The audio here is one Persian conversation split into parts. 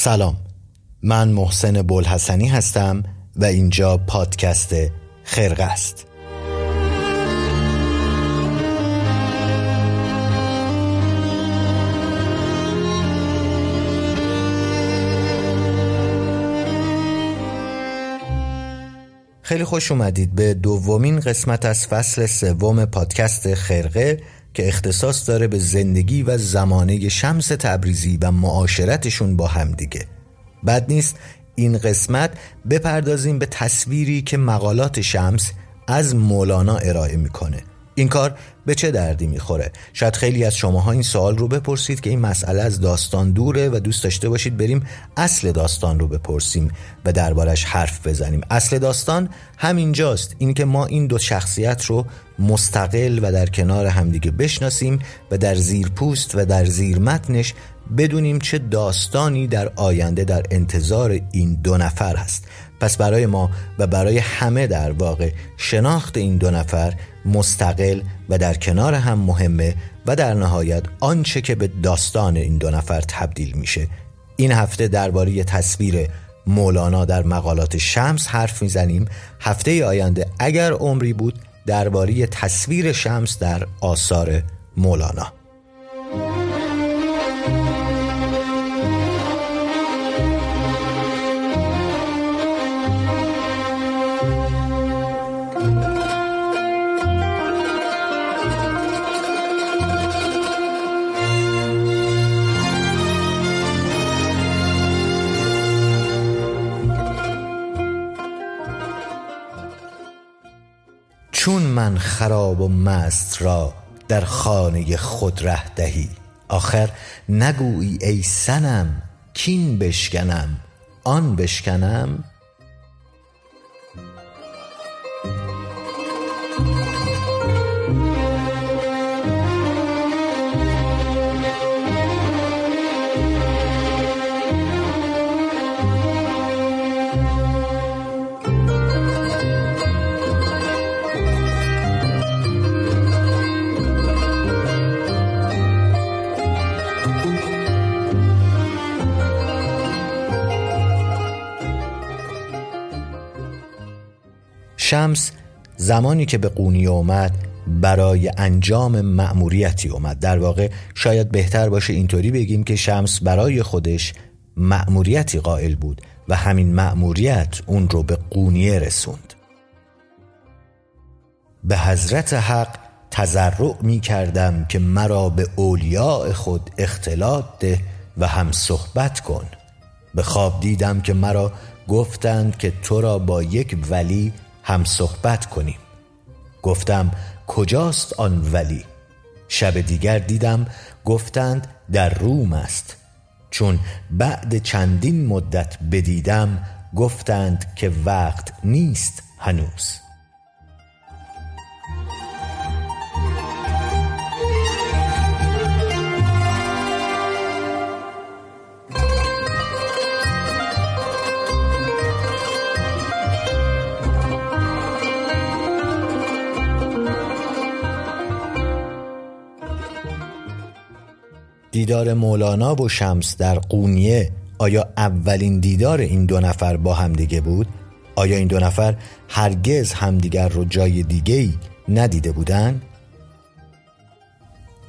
سلام. من محسن بلحسنی هستم و اینجا پادکست خرقه است. خیلی خوش اومدید به دومین قسمت از فصل سوم پادکست خرقه. که اختصاص داره به زندگی و زمانه شمس تبریزی و معاشرتشون با همدیگه بد نیست این قسمت بپردازیم به تصویری که مقالات شمس از مولانا ارائه می‌کنه. این کار به چه دردی می‌خوره؟ شاید خیلی از شماها این سوال رو بپرسید که این مسئله از داستان دوره و دوست داشته باشید بریم اصل داستان رو بپرسیم و دربارش حرف بزنیم. اصل داستان همینجاست اینکه ما این دو شخصیت رو مستقل و در کنار همدیگه بشناسیم و در زیر پوست و در زیر متنش بدونیم چه داستانی در آینده در انتظار این دو نفر هست. پس برای ما و برای همه در واقع شناخت این دو نفر مستقل و در کنار هم مهمه و در نهایت آنچه که به داستان این دو نفر تبدیل میشه. این هفته درباره تصویر مولانا در مقالات شمس حرف می‌زنیم. هفته آینده اگر عمری بود درباره تصویر شمس در آثار مولانا. خراب و مست را در خانه خود ره دهی. آخر نگویی ای سنم کین بشکنم آن بشکنم. شمس زمانی که به قونیه اومد برای انجام مأموریتی اومد در واقع شاید بهتر باشه اینطوری بگیم که شمس برای خودش مأموریتی قائل بود و همین مأموریت اون رو به قونیه رسوند. به حضرت حق تضرع می کردم که مرا به اولیاء خود اختلاط ده و هم صحبت کن. به خواب دیدم که مرا گفتند که تو را با یک ولی هم صحبت کنیم. گفتم کجاست آن ولی؟ شب دیگر دیدم گفتند در روم است. چون بعد چندین مدت بدیدم گفتند که وقت نیست هنوز. دیدار مولانا و شمس در قونیه آیا اولین دیدار این دو نفر با همدیگه بود؟ آیا این دو نفر هرگز همدیگر رو جای دیگه ندیده بودن؟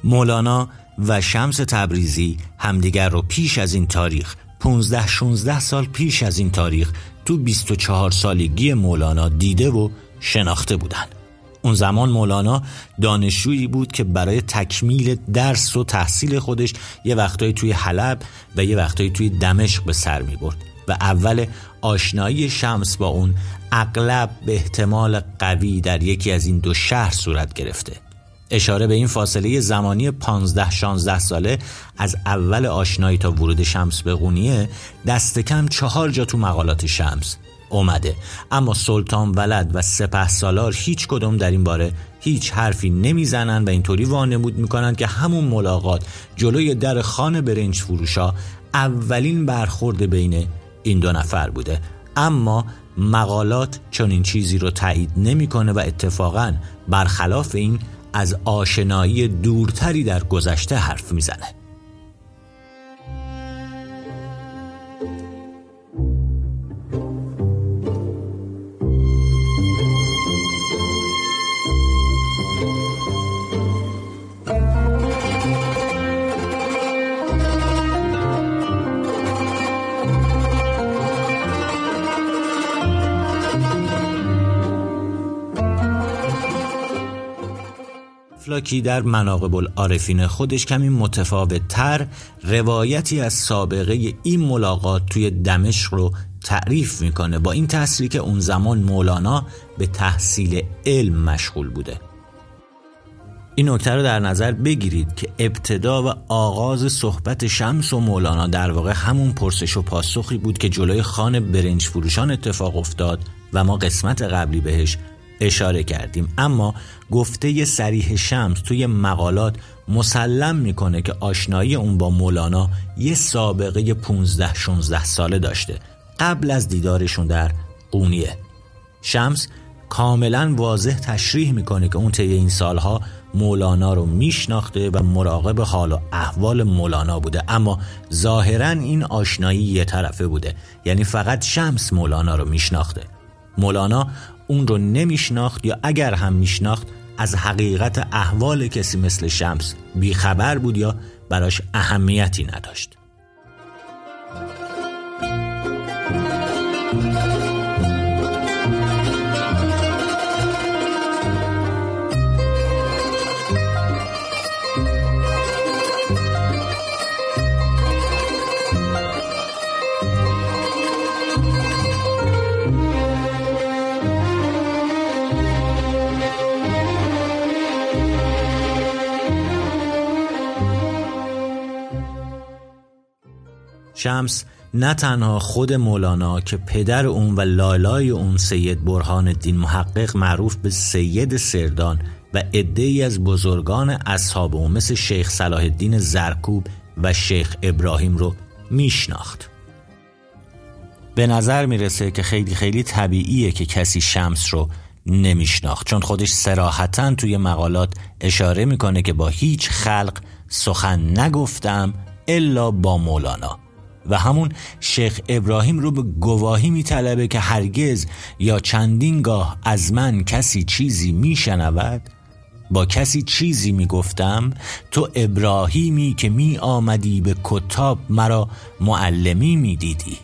مولانا و شمس تبریزی همدیگر رو پیش از این تاریخ 15 16 سال پیش از این تاریخ تو 24 سالگی مولانا دیده و شناخته بودند. اون زمان مولانا دانشجویی بود که برای تکمیل درس و تحصیل خودش یه وقتایی توی حلب و یه وقتایی توی دمشق به سر می برد و اول آشنایی شمس با اون اغلب به احتمال قوی در یکی از این دو شهر صورت گرفته. اشاره به این فاصله زمانی 15 16 ساله از اول آشنایی تا ورود شمس به قونیه دست کم چهار جا تو مقالات شمس. اومده. اما سلطان ولد و سپه سالار هیچ کدوم در این باره هیچ حرفی نمی‌زنن و اینطوری وانمود می‌کنن که همون ملاقات جلوی در خانه برنج فروشا اولین برخورد بین این دو نفر بوده. اما مقالات چون این چیزی رو تایید نمی‌کنه و اتفاقا برخلاف این از آشنایی دورتری در گذشته حرف می‌زنه. افلاکی در مناقب العارفین خودش کمی متفاوت تر روایتی از سابقه این ملاقات توی دمشق رو تعریف می‌کنه با این تحصیلی که اون زمان مولانا به تحصیل علم مشغول بوده. این نکته رو در نظر بگیرید که ابتدا و آغاز صحبت شمس و مولانا در واقع همون پرسش و پاسخی بود که جلوی خان برنج فروشان اتفاق افتاد و ما قسمت قبلی بهش اشاره کردیم. اما گفته سریح شمس توی مقالات مسلم می‌کنه که آشنایی اون با مولانا یه سابقه 15 16 ساله داشته. قبل از دیدارشون در قونیه. شمس کاملا واضح تشریح می‌کنه که اون طی این سالها مولانا رو میشناخته و مراقب حال و احوال مولانا بوده. اما ظاهرا این آشنایی یه طرفه بوده. یعنی فقط شمس مولانا رو میشناخته. مولانا اون رو نمیشناخت یا اگر هم میشناخت از حقیقت احوال کسی مثل شمس بیخبر بود یا براش اهمیتی نداشت. شمس نه تنها خود مولانا که پدر اون و لالای اون سید برهان الدین محقق معروف به سید سردان و عده از بزرگان اصحاب او مثل شیخ صلاح الدین زرکوب و شیخ ابراهیم رو میشناخت. به نظر می‌رسه که خیلی خیلی طبیعیه که کسی شمس رو نمیشناخت چون خودش سراحتا توی مقالات اشاره می‌کنه که با هیچ خلق سخن نگفتم الا با مولانا. و همون شیخ ابراهیم رو به گواهی میطلبه که هرگز یا چندین گاه از من کسی چیزی میشنود با کسی چیزی می‌گفتم تو ابراهیمی که می آمدی به کتاب مرا معلمی می‌دیدی.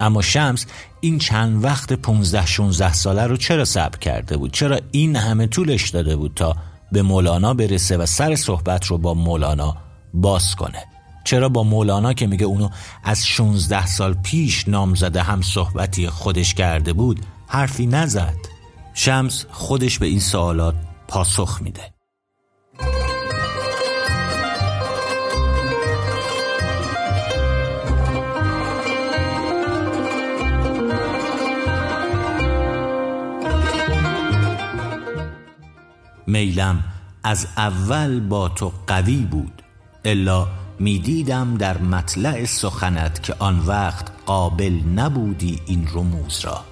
اما شمس این چند وقت 15 16 ساله رو چرا صبر کرده بود؟ چرا این همه طولش داده بود تا به مولانا برسه و سر صحبت رو با مولانا باز کنه؟ چرا با مولانا که میگه اونو از 16 سال پیش نامزده هم صحبتی خودش کرده بود حرفی نزد. شمس خودش به این سوالات پاسخ میده. میلم از اول با تو قوی بود الا می‌دیدم در مطلع سخنت که آن وقت قابل نبودی این رموز را.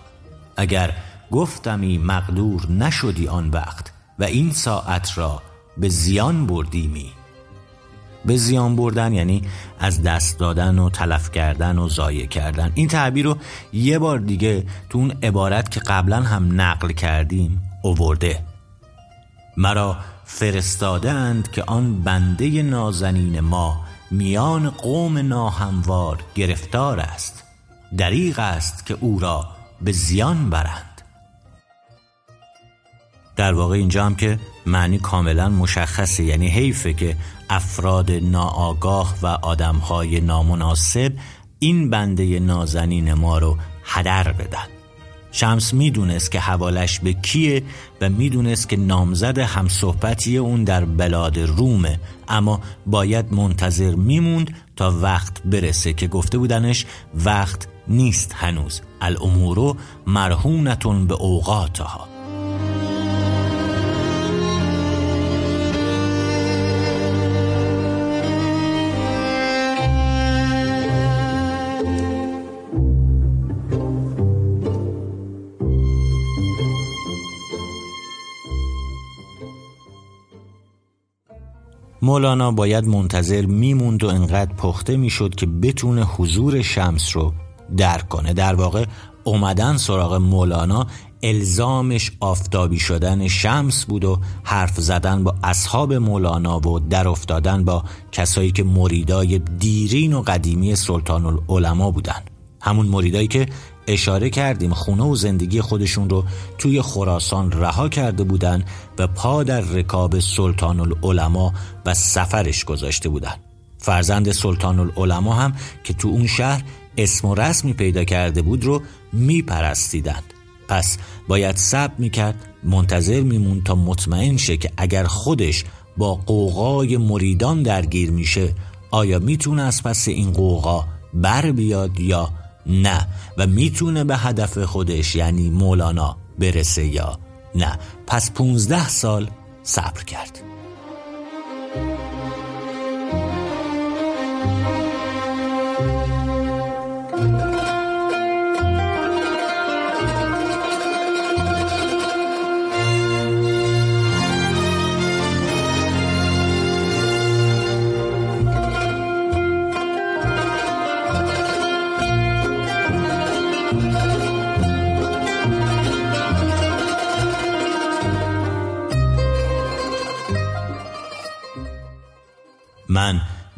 اگر گفتمی مقدور نشدی آن وقت و این ساعت را به زیان بردیمی. به زیان بردن یعنی از دست دادن و تلف کردن و ضایع کردن. این تعبیر رو یه بار دیگه تو اون عبارت که قبلا هم نقل کردیم اوورده. مرا فرستاده اند که آن بنده نازنین ما میان قوم ناهموار گرفتار است. دریغ است که او را به زیان برند. در واقع اینجا هم که معنی کاملا مشخصه یعنی حیفه که افراد ناآگاه و آدمهای نامناسب این بنده نازنین ما رو هدر بدن. شمس می‌دونست که حوالش به کیه و می‌دونست که نامزد همصحبتی اون در بلاد رومه اما باید منتظر میموند تا وقت برسه که گفته بودنش وقت نیست هنوز. الامورو مرهونتون به اوقاتها. مولانا باید منتظر میموند و انقدر پخته می‌شد که بتونه حضور شمس رو درک کنه. در واقع اومدن سراغ مولانا الزامش آفتابی شدن شمس بود و حرف زدن با اصحاب مولانا و در افتادن با کسایی که مریدای دیرین و قدیمی سلطان العلماء بودن. همون مریدایی که اشاره کردیم خونه و زندگی خودشون رو توی خراسان رها کرده بودن و پا در رکاب سلطان العلماء و سفرش گذاشته بودن. فرزند سلطان العلماء هم که تو اون شهر اسم و رسمی پیدا کرده بود رو میپرستیدند. پس باید صبر می‌کرد منتظر میمون تا مطمئن شه که اگر خودش با قوقای مریدان درگیر میشه آیا می‌تونه از پس این قوقا بر بیاد یا نه. و می‌تونه به هدف خودش یعنی مولانا برسه یا نه. پس 15 سال صبر کرد.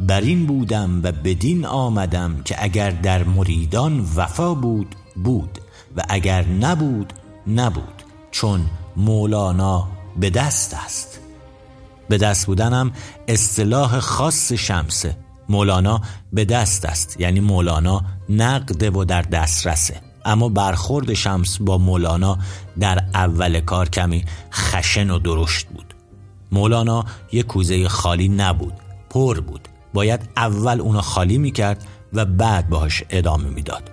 بر این بودم و بدین آمدم که اگر در مریدان وفا بود بود و اگر نبود نبود چون مولانا به دست است. به دست بودنم اصطلاح خاص شمسه مولانا به دست است یعنی مولانا نقده و در دسترسه. اما برخورد شمس با مولانا در اول کار کمی خشن و درشت بود. مولانا یک کوزه خالی نبود پر بود. باید اول اونو خالی می‌کرد و بعد باهاش ادامه می‌داد.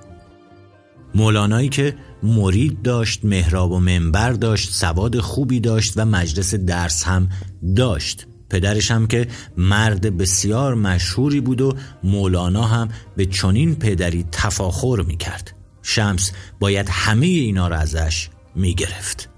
مولانایی که مرید داشت مهراب و منبر داشت سواد خوبی داشت و مجلس درس هم داشت. پدرش هم که مرد بسیار مشهوری بود و مولانا هم به چنین پدری تفاخر می‌کرد. شمس باید همه اینا را ازش می‌گرفت.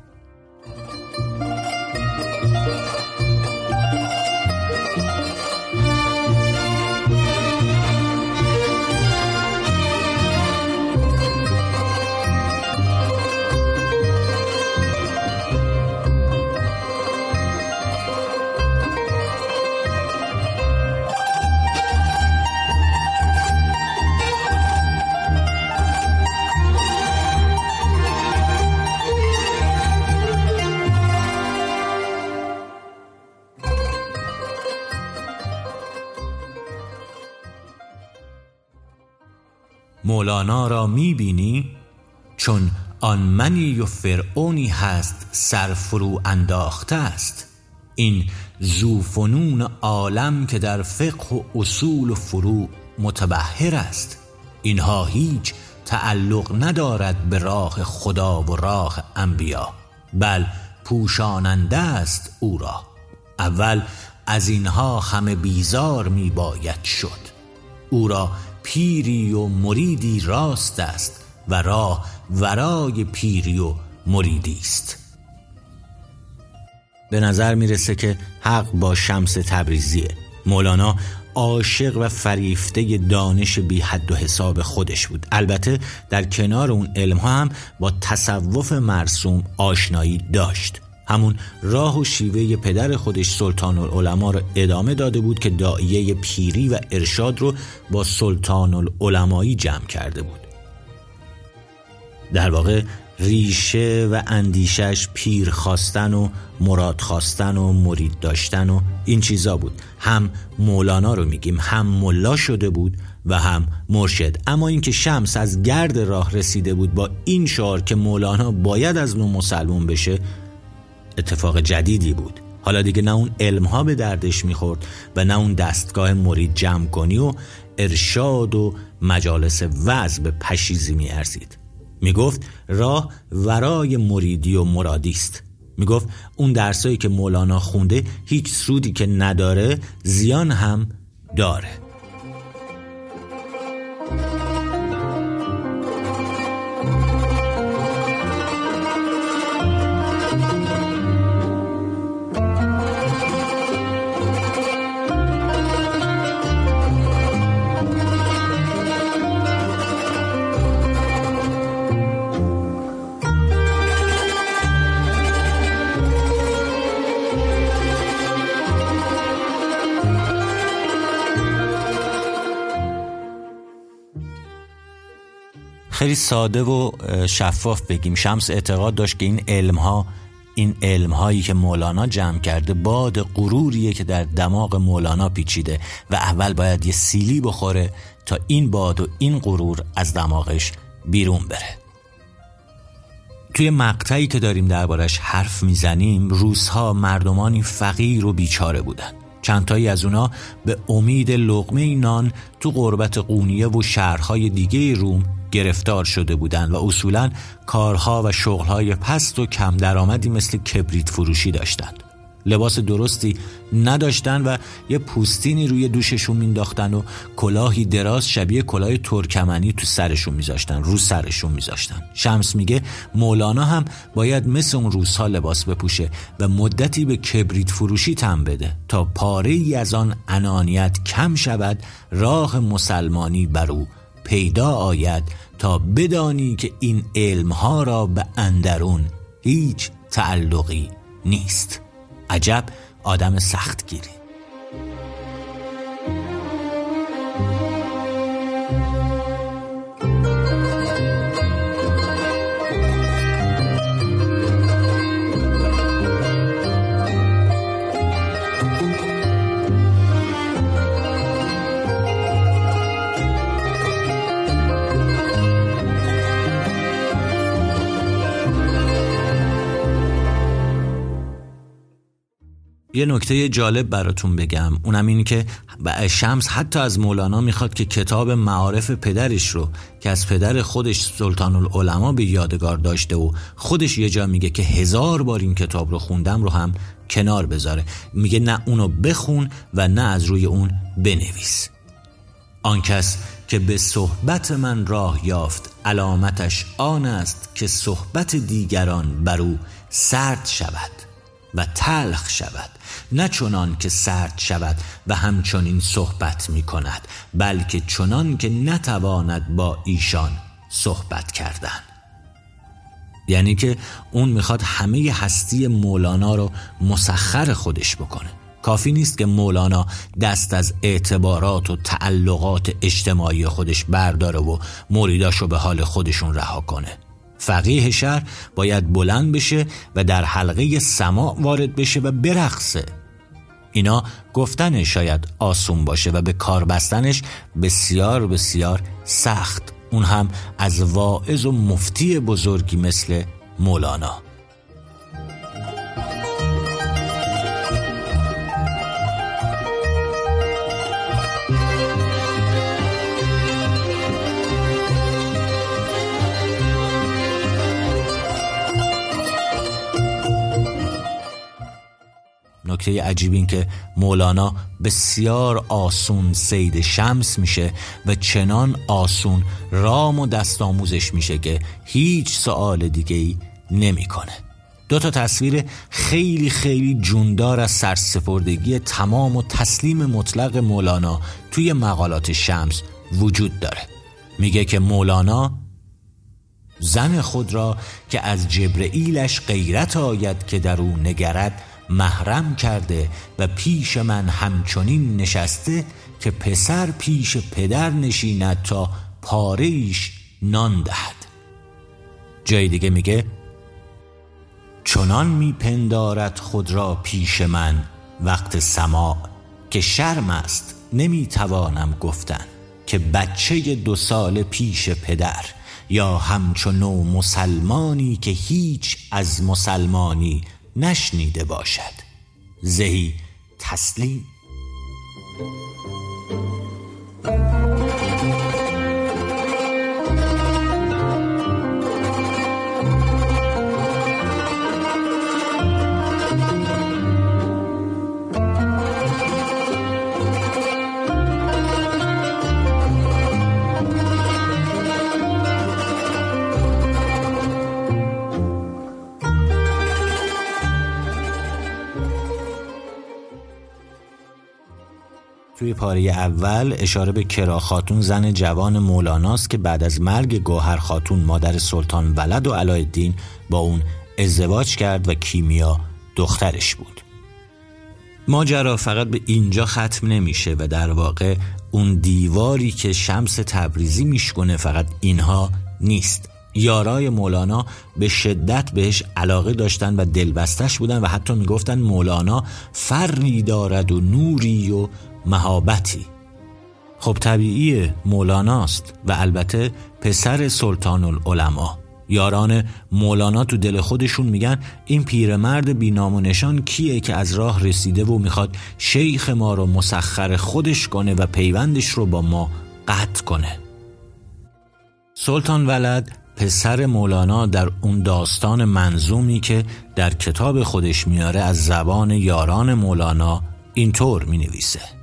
مولانا را می‌بینی؟ چون آن منی و فرعونی هست سرفرو انداخته است. این زوفنون عالم که در فقه و اصول و فروع متبهر است. اینها هیچ تعلق ندارد به راه خدا و راه انبیا. بل پوشاننده است او را. اول از اینها همه بیزار می باید شد. او را پیری و مریدی راست است و راه ورای پیری و مریدی است. به نظر می‌رسه که حق با شمس تبریزیه. مولانا عاشق و فریفته دانش بی حد و حساب خودش بود. البته در کنار اون علم هم با تصوف مرسوم آشنایی داشت. همون راه و شیوه پدر خودش سلطان العلماء رو ادامه داده بود که دایه پیری و ارشاد رو با سلطان العلمایی جمع کرده بود. در واقع ریشه و اندیشش پیر خواستن و مراد خواستن و مرید داشتن و این چیزا بود. هم مولانا رو میگیم هم ملا شده بود و هم مرشد. اما اینکه شمس از گرد راه رسیده بود با این شعار که مولانا باید از نو مسلمون بشه اتفاق جدیدی بود. حالا دیگه نه اون علمها به دردش می‌خورد و نه اون دستگاه مرید جمع کنی و ارشاد و مجالس وز به پشیزی میارزید. می‌گفت راه ورای مریدی و مرادی است. می‌گفت اون درسایی که مولانا خونده هیچ سودی که نداره زیان هم داره. خیلی ساده و شفاف بگیم. شمس اعتقاد داشت که این علم ها این علم هایی که مولانا جمع کرده باد غروریه که در دماغ مولانا پیچیده و اول باید یه سیلی بخوره تا این باد و این غرور از دماغش بیرون بره. توی مقطعی که داریم دربارش حرف می‌زنیم روزها مردمانی فقیر و بیچاره بودن. چندتایی از اونا به امید لغمه نان تو قربت قونیه و شهرهای دیگه روم گرفتار شده بودند و اصولا کارها و شغلهای پست و کم درآمدی مثل کبریت فروشی داشتند. لباس درستی نداشتن و یه پوستینی روی دوششون مینداختن و کلاهی دراز شبیه کلاه ترکمنی تو سرشون میذاشتن رو سرشون میذاشتن. شمس میگه مولانا هم باید مثل اون روزها لباس بپوشه و مدتی به کبریت فروشی تم بده تا پاره ای از آن انانیت کم شود راه مسلمانی بر او پیدا آید. تا بدانی که این علمها را به اندرون هیچ تعلقی نیست. عجب آدم سختگیری. یه نکته جالب براتون بگم. اونم اینی که شمس حتی از مولانا می‌خواد که کتاب معارف پدرش رو که از پدر خودش سلطان العلماء به یادگار داشته و خودش یه جا میگه که هزار بار این کتاب رو خوندم رو هم کنار بذاره. میگه نه اونو بخون و نه از روی اون بنویس. آن کس که به صحبت من راه یافت علامتش آن است که صحبت دیگران بر او سرد شود. و تلخ شود نه چنان که سرد شود و همچنین صحبت می کند بلکه چنان که نتواند با ایشان صحبت کردن. یعنی که اون می‌خواد همه هستی مولانا رو مسخر خودش بکنه. کافی نیست که مولانا دست از اعتبارات و تعلقات اجتماعی خودش برداره و مریداشو به حال خودشون رها کنه. فقیه شهر باید بلند بشه و در حلقه سما وارد بشه و برقصه. اینا گفتن شاید آسون باشه و به کار بستنش بسیار بسیار سخت. اون هم از واعظ و مفتی بزرگی مثل مولانا. نکته عجیب این که مولانا بسیار آسون سید شمس میشه و چنان آسون رام و دست آموزش میشه که هیچ سوال دیگه ای نمی‌کنه. دو تا تصویر خیلی خیلی جوندار از سرسپردگی تمام و تسلیم مطلق مولانا توی مقالات شمس وجود داره میگه که مولانا زن خود را که از جبرئیلش غیرت آید که در او نگرد محرم کرده و پیش من همچنین نشسته که پسر پیش پدر نشیند تا پاریش نان دهد. جای دیگه میگه چنان میپندارد خود را پیش من وقت سماع که شرم است نمی‌توانم گفتن که بچه دو سال پیش پدر یا همچون نو مسلمانی که هیچ از مسلمانی نشنیده باشد. زهی تسلیم. توی پاره اول اشاره به کرا خاتون زن جوان مولاناست که بعد از مرگ گوهر خاتون مادر سلطان ولد و علایالدین با اون ازدواج کرد و کیمیا دخترش بود. ماجرا فقط به اینجا ختم نمیشه و در واقع اون دیواری که شمس تبریزی میشکنه فقط اینها نیست. یارای مولانا به شدت بهش علاقه داشتن و دلبستش بودن و حتی می‌گفتن مولانا فری دارد و نوری و مهابتی. خب طبیعی مولاناست و البته پسر سلطان العلماء یاران مولانا تو دل خودشون میگن این پیرمرد بینام و نشان کیه که از راه رسیده و می‌خواد شیخ ما رو مسخر خودش کنه و پیوندش رو با ما قطع کنه. سلطان ولد پسر مولانا در اون داستان منظومی که در کتاب خودش میاره از زبان یاران مولانا اینطور می نویسه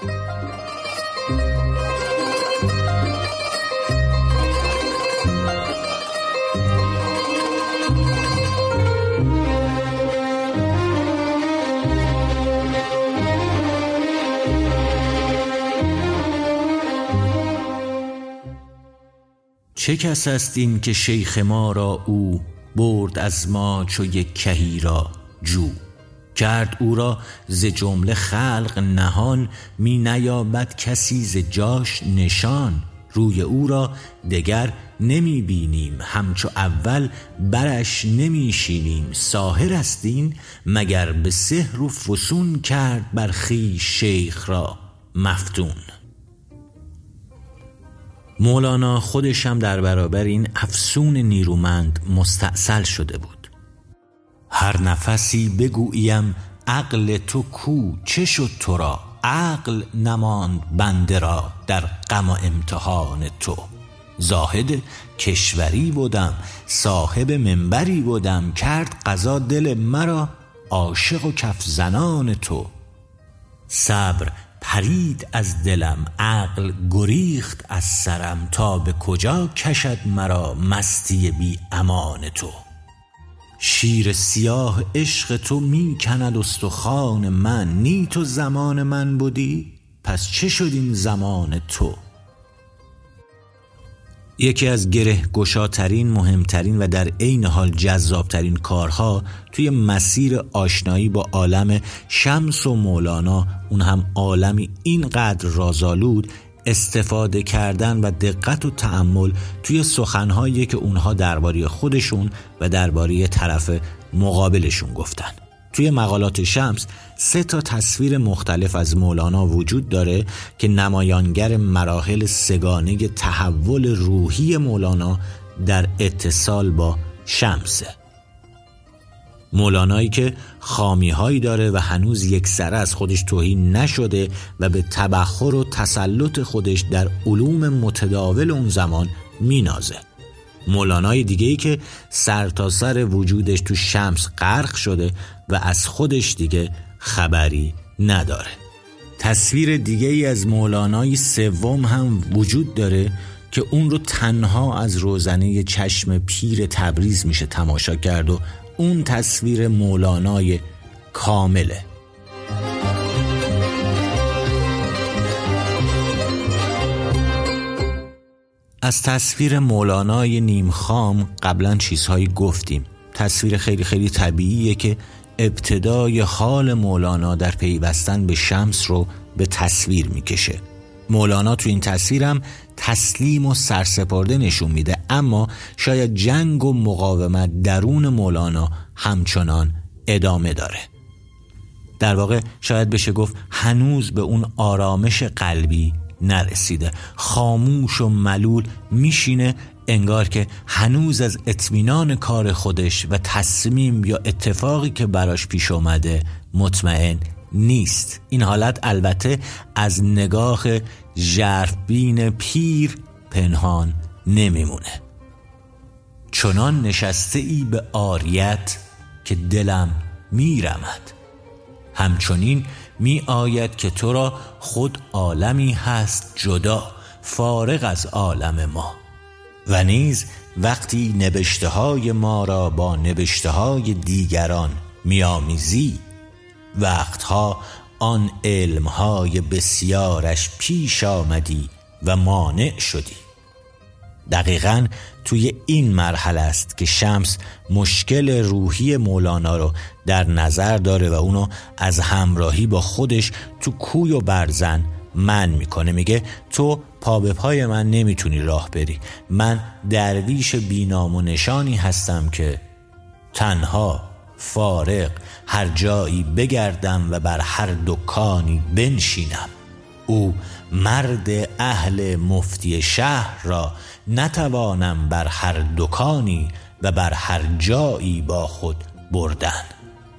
چه کس است این که شیخ ما را او برد از ما چو یک کهی را جو؟ کرد او را ز جمله خلق نهان می نیابد کسی ز جاش نشان. روی او را دگر نمی بینیم همچو اول برش نمی شینیم. ساهر استین مگر به سحر و فسون کرد بر شیخ را مفتون. مولانا خودش هم در برابر این افسون نیرومند مستاصل شده بود. هر نفسی بگوییم عقل تو کو؟ چه شد تو را؟ عقل نماند بنده را در غم و امتحان تو. زاهد کشوری بودم صاحب منبری بودم کرد قضا دل مرا عاشق و کف زنان تو. صبر پرید از دلم عقل گریخت از سرم تا به کجا کشد مرا مستی بی امان تو؟ شیر سیاه عشق تو می کند استخوان من. نی تو زمان من بودی پس چه شد این زمان تو؟ یکی از گره گشاترین مهمترین و در عین حال جذابترین کارها توی مسیر آشنایی با عالم شمس و مولانا اون هم عالمی اینقدر رازآلود استفاده کردن و دقت و تعمل توی سخنهایی که اونها درباره خودشون و درباره طرف مقابلشون گفتن. توی مقالات شمس سه تا تصویر مختلف از مولانا وجود داره که نمایانگر مراحل سگانه تحول روحی مولانا در اتصال با شمسه. مولانایی که خامی هایی داره و هنوز یک سره از خودش توهین نشده و به تبخر و تسلط خودش در علوم متداول اون زمان مینازه. مولانای دیگه ای که تا سر وجودش تو شمس غرق شده و از خودش دیگه خبری نداره. تصویر دیگه ای از مولانای سوم هم وجود داره که اون رو تنها از روزنه چشم پیر تبریز میشه تماشا کرد و اون تصویر مولانای کامله. از تصویر مولانای نیمخام قبلا چیزهایی گفتیم. تصویر خیلی خیلی طبیعیه که ابتدای حال مولانا در پیوستن به شمس رو به تصویر می‌کشه. مولانا تو این تصویرم تسلیم و سرسپرده نشون میده. اما شاید جنگ و مقاومت درون مولانا همچنان ادامه داره. در واقع شاید بشه گفت هنوز به اون آرامش قلبی نرسیده. خاموش و ملول میشینه انگار که هنوز از اطمینان کار خودش و تصمیم یا اتفاقی که براش پیش اومده مطمئن نیست. این حالت البته از نگاه ژرفبین پیر پنهان نمیمونه. چنان نشسته ای به آریت که دلم میرمد. همچنین می آید که تو را خود عالمی هست جدا فارغ از عالم ما. و نیز وقتی نبشته های ما را با نبشته های دیگران میآمیزی وقتها آن علمهای بسیارش پیش آمدی و مانع شدی. دقیقا توی این مرحله است که شمس مشکل روحی مولانا رو در نظر داره و اونو از همراهی با خودش تو کوی و برزن من می‌کنه. میگه تو پا به پای من نمی‌تونی راه بری. من درویش بینام و نشانی هستم که تنها فارغ هر جایی بگردم و بر هر دکانی بنشینم. او مرد اهل مفتی شهر را نتوانم بر هر دکانی و بر هر جایی با خود بردن.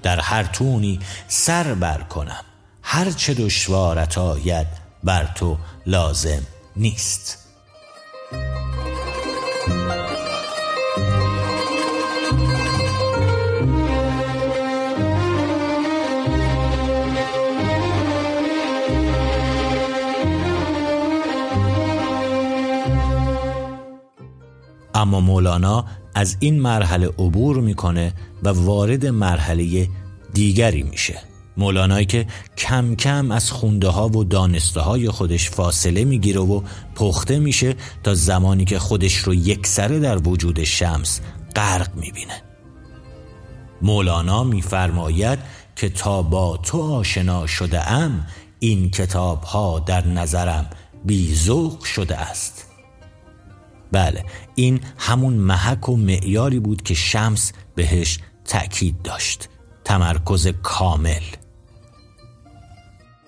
در هر تونی سر بر کنم. هر چه دشوارت آید بر تو لازم نیست. اما مولانا از این مرحله عبور می‌کنه و وارد مرحله دیگری میشه. مولانایی که کم کم از خونده ها و دانسته های خودش فاصله می‌گیره و پخته میشه تا زمانی که خودش رو یکسره در وجود شمس غرق می‌بینه. مولانا میفرماید که تا با تو آشنا شده ام این کتاب ها در نظرم بیزوق شده است. بله این همون محک و معیاری بود که شمس بهش تأکید داشت. تمرکز کامل.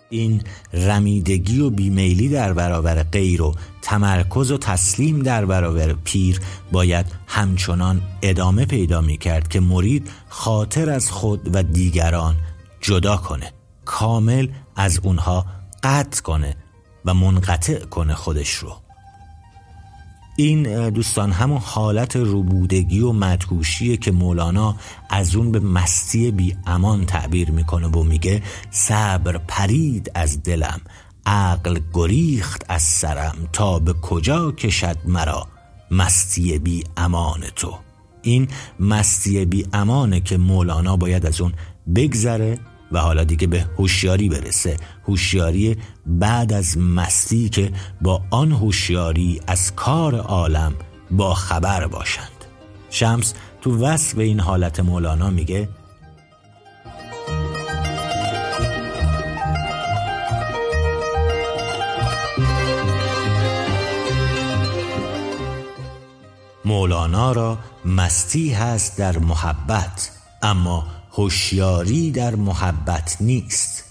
این رمیدگی و بیمیلی در برابر غیر و تمرکز و تسلیم در برابر پیر باید همچنان ادامه پیدا می کرد که مرید خاطر از خود و دیگران جدا کنه کامل از اونها قطع کنه و منقطع کنه خودش رو. این دوستان همون حالت روبودگی و مدهوشیه که مولانا از اون به مستی بی امان تعبیر می‌کنه و میگه صبر پرید از دلم عقل گریخت از سرم تا به کجا کشد مرا مستی بی امان تو؟ این مستی بی امانه که مولانا باید از اون بگذره و حالا دیگه به هوشیاری برسه. هوشیاری بعد از مستی که با آن هوشیاری از کار عالم با خبر باشند. شمس تو وصف این حالت مولانا میگه مولانا را مستی هست در محبت اما هوشیاری در محبت نیست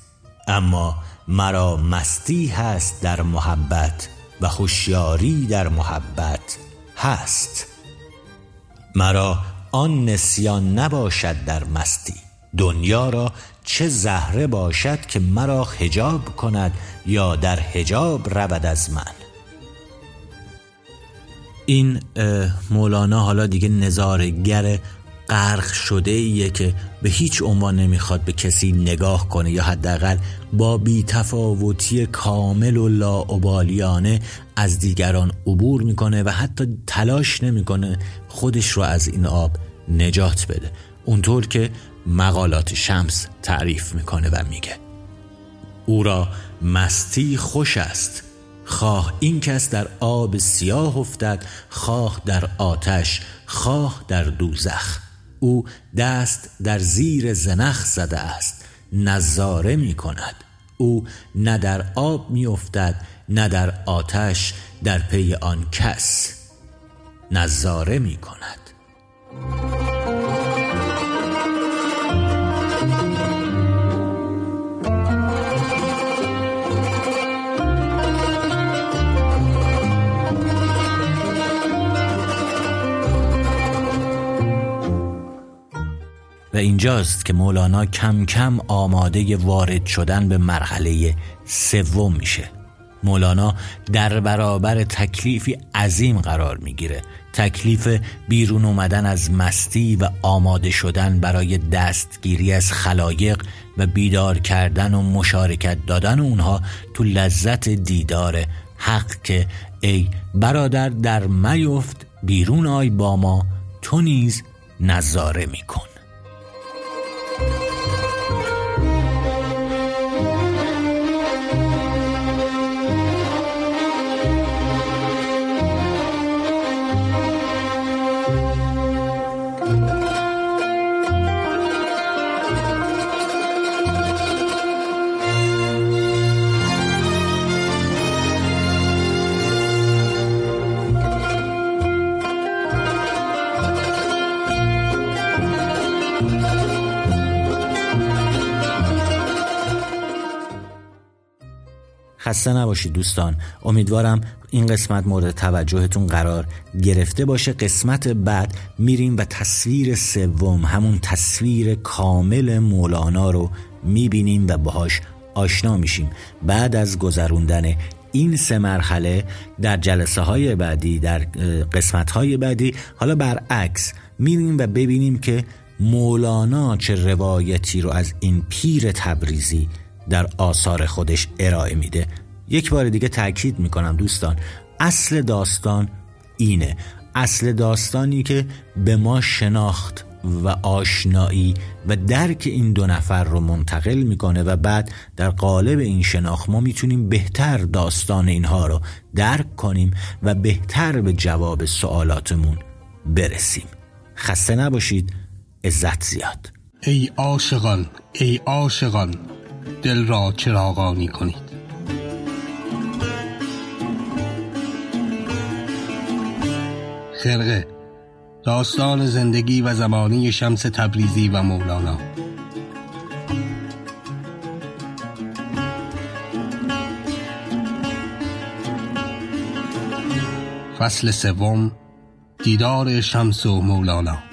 اما مرا مستی هست در محبت و هوشیاری در محبت هست. مرا آن نسیان نباشد در مستی. دنیا را چه زهره باشد که مرا حجاب کند یا در حجاب رود از من. این مولانا حالا دیگه نظارگر غرق شده ایه که به هیچ عنوان نمی‌خواد به کسی نگاه کنه یا حداقل با بیتفاوتی کامل و لاعبالیانه از دیگران عبور می‌کنه و حتی تلاش نمی‌کنه خودش رو از این آب نجات بده. اونطور که مقالات شمس تعریف می‌کنه و میگه. او را مستی خوش است. خواه این کس در آب سیاه افتد خواه در آتش خواه در دوزخ. او دست در زیر زنخ زده است نظاره می کند. او نه در آب می افتد نه در آتش در پی آن کس. نظاره می کند. اینجاست که مولانا کم کم آماده وارد شدن به مرحله سوم میشه. مولانا در برابر تکلیفی عظیم قرار می‌گیره. تکلیف بیرون اومدن از مستی و آماده شدن برای دستگیری از خلایق و بیدار کردن و مشارکت دادن اونها تو لذت دیدار حق که ای برادر در میفت بیرون آی با ما تو نیز نظاره میکن. خسته نباشید دوستان. امیدوارم این قسمت مورد توجهتون قرار گرفته باشه. قسمت بعد میریم و تصویر سوم همون تصویر کامل مولانا رو می‌بینیم و باهاش آشنا میشیم. بعد از گذروندن این سه مرحله در جلسه های بعدی در قسمت های بعدی حالا برعکس میریم و ببینیم که مولانا چه روایتی رو از این پیر تبریزی در آثار خودش ارائه میده. یک بار دیگه تاکید می‌کنم دوستان. اصل داستان اینه. اصل داستانی که به ما شناخت و آشنایی و درک این دو نفر رو منتقل می‌کنه و بعد در قالب این شناخت ما می‌تونیم بهتر داستان اینها رو درک کنیم و بهتر به جواب سوالاتمون برسیم. خسته نباشید. عزت زیاد. ای عاشقان ای عاشقان دل را چراغانی کنید خرقه داستان زندگی و زمانی شمس تبریزی و مولانا. فصل سوم دیدار شمس و مولانا.